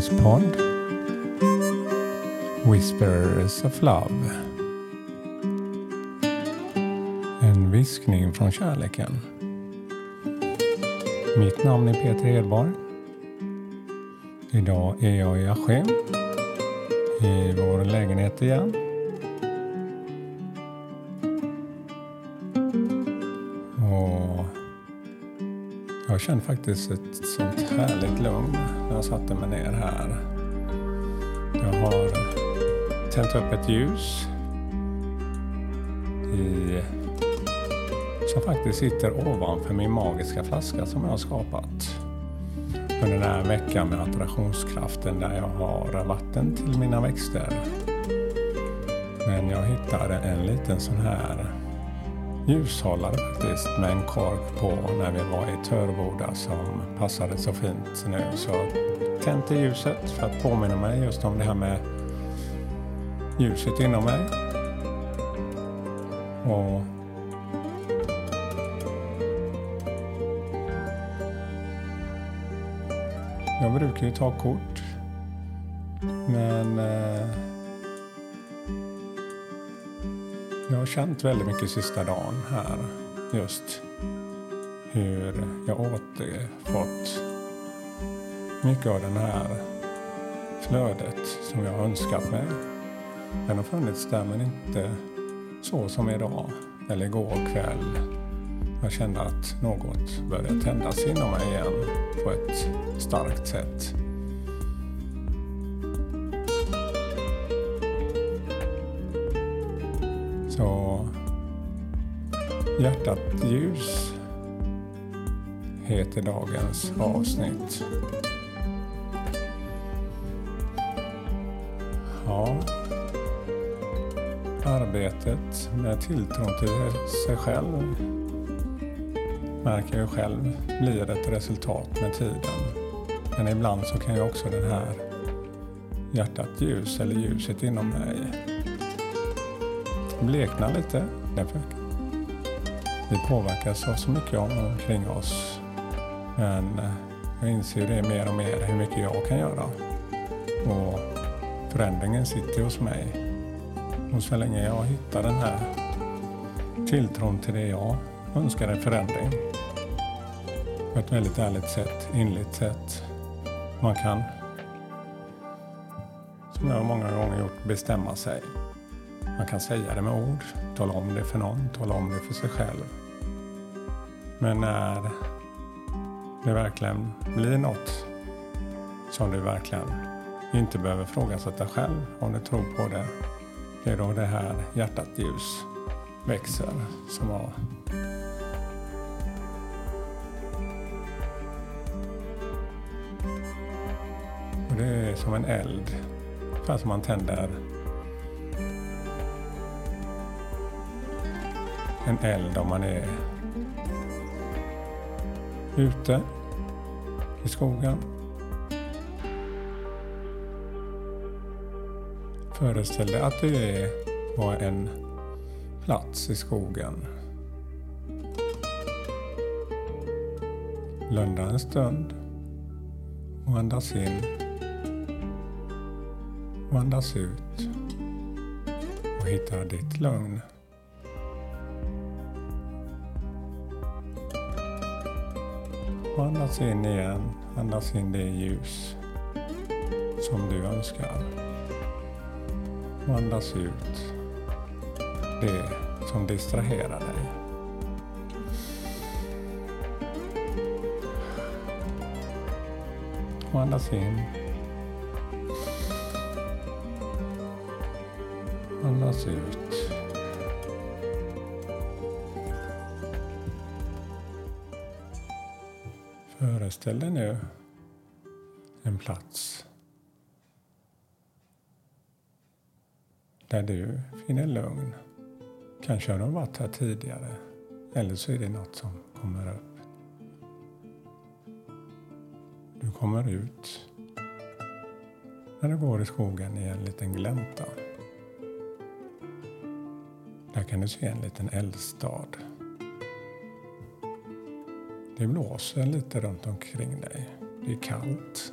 dagens podd Whispers of Love. En viskning från kärleken. Mitt namn är Peter Hedborg. Idag är jag i Askim i vår lägenhet igen. Och jag känner faktiskt ett sånt härligt lugn jag satte mig ner här. Jag har tänt upp ett ljus i, som faktiskt sitter ovanför min magiska flaska som jag har skapat under den här veckan med attraktionskraften där jag har vatten till mina växter. Men jag hittade en liten sån här ljushållare faktiskt med en kork på när vi var i Törboda som passade så fint nu. Så tände ljuset för att påminna mig just om det här med ljuset inom mig. Och jag brukar ju ta kort. Men eh, jag har känt väldigt mycket sista dagen här just hur jag återfått mycket av den här flödet som jag har önskat mig. Den har funnits där men inte så som idag eller igår kväll. Jag kände att något började tändas inom mig igen på ett starkt sätt. Så Hjärtat ljus heter dagens avsnitt. Ja, arbetet med tilltron till sig själv märker jag själv blir ett resultat med tiden. Men ibland så kan ju också den här hjärtat ljus eller ljuset inom mig bleknar lite. Därför vi påverkas av så mycket omkring oss. Men eh, jag inser det mer och mer hur mycket jag kan göra. Och förändringen sitter hos mig. Och så länge jag hittar den här tilltron till det jag önskar en förändring på ett väldigt ärligt sätt, inligt sätt. Man kan, som jag många gånger gjort, bestämma sig. Man kan säga det med ord, tala om det för någon, tala om det för sig själv. Men när det verkligen blir något som du verkligen inte behöver ifrågasätta själv om du tror på det. Det är då det här hjärtat ljus växer som har Och det är som en eld. Ungefär som man tänder en eld om man är ute i skogen. Föreställ dig att du är på en plats i skogen. Blunda en stund och andas in och andas ut och hitta ditt lugn. Och andas in igen. Andas in det ljus som du önskar. Och andas ut det som distraherar dig. Och andas in. Andas ut. Föreställ dig nu en plats där du finner lugn. Kanske har du varit här tidigare eller så är det något som kommer upp. Du kommer ut när du går i skogen i en liten glänta. Där kan du se en liten eldstad. Det blåser lite runt omkring dig. Det är kallt.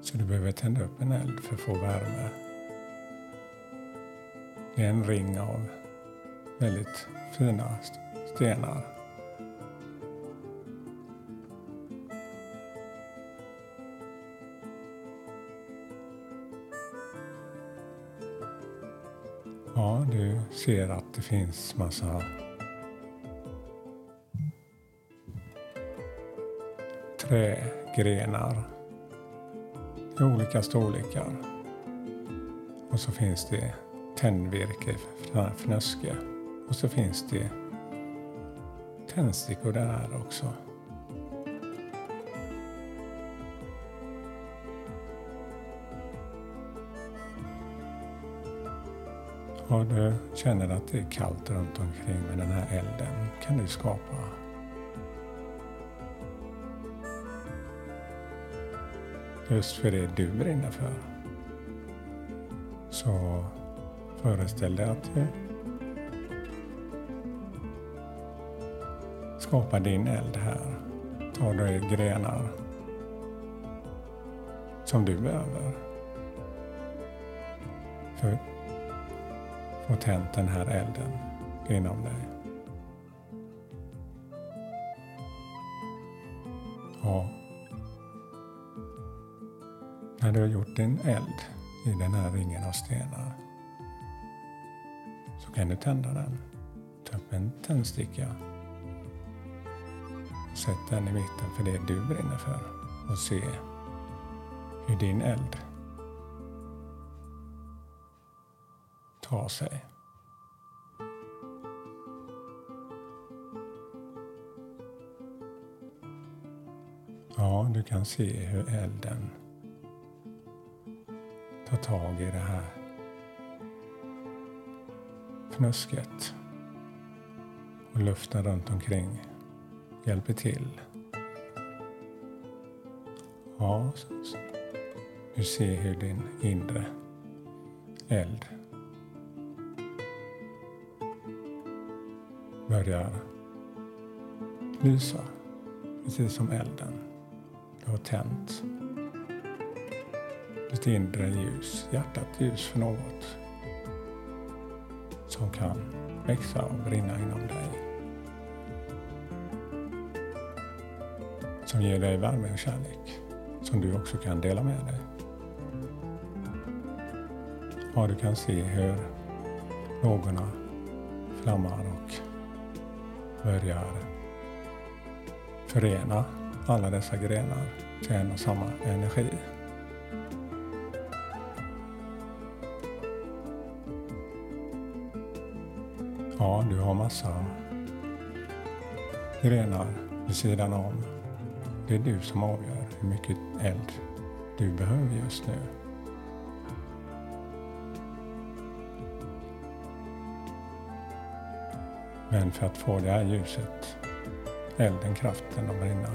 Så du behöver tända upp en eld för att få värme. Det är en ring av väldigt fina stenar. Ja, du ser att det finns massa trägrenar i olika storlekar. Och så finns det tändvirke, fnöske. Och så finns det tändstickor där också. Om du känner att det är kallt runt omkring med den här elden kan du skapa just för det du brinner för. Så föreställ dig att eh, du skapar din eld här. Tar dig grenar som du behöver för att få tänt den här elden inom dig. Ja, när du har gjort din eld i den här ringen av stenar så kan du tända den. Ta upp en tändsticka. Sätt den i mitten för det du brinner för och se hur din eld tar sig. Ja, du kan se hur elden ta tag i det här fnusket. Och luften runt omkring hjälper till. Ja, du ser hur din inre eld börjar lysa, precis som elden du har tänt ditt inre ljus, hjärtat ljus för något som kan växa och brinna inom dig. Som ger dig värme och kärlek som du också kan dela med dig. Ja, du kan se hur lågorna flammar och börjar förena alla dessa grenar till en och samma energi. Ja, du har massa grenar vid sidan om. Det är du som avgör hur mycket eld du behöver just nu. Men för att få det här ljuset, elden, kraften att brinna,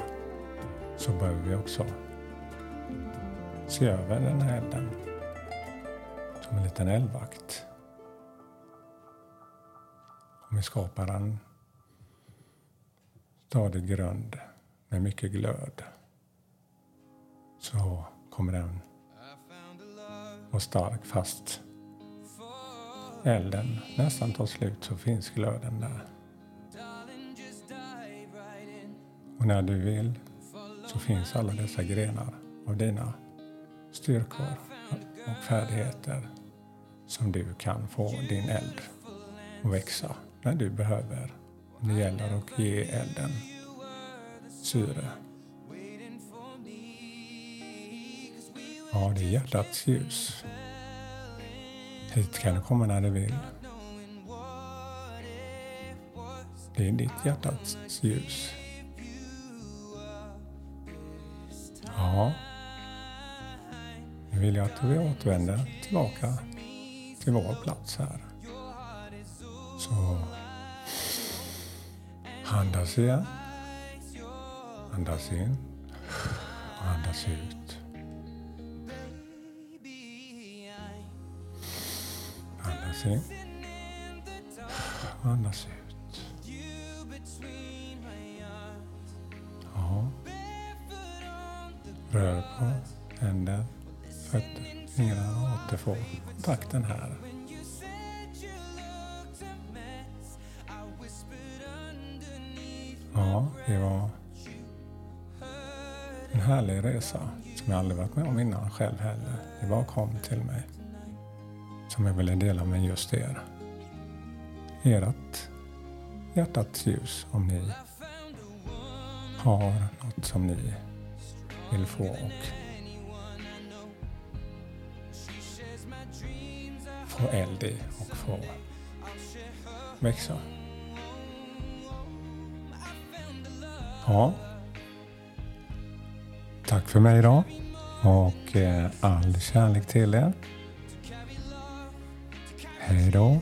så behöver vi också se över den här elden som en liten eldvakt. Om vi skapar en stadig grund med mycket glöd. Så kommer den vara stark fast. Elden nästan tar slut så finns glöden där. Och när du vill så finns alla dessa grenar av dina styrkor och färdigheter som du kan få din eld att växa när du behöver. Det gäller att ge elden syre. Ja, det är hjärtats ljus. Hit kan du komma när du vill. Det är ditt hjärtats ljus. Ja, nu vill jag att vi återvänder tillbaka till vår plats här. Så andas igen. Andas in andas ut. Andas in andas ut. Ja. Rör på händer, fötter, fingrarna återfå takten här. Det var en härlig resa som jag aldrig varit med om innan själv heller. Det bara kom till mig. Som jag ville dela med just er. Ert hjärtats ljus om ni har något som ni vill få och få eld i och få växa. Ja. Tack för mig idag och eh, all kärlek till er. Hej då.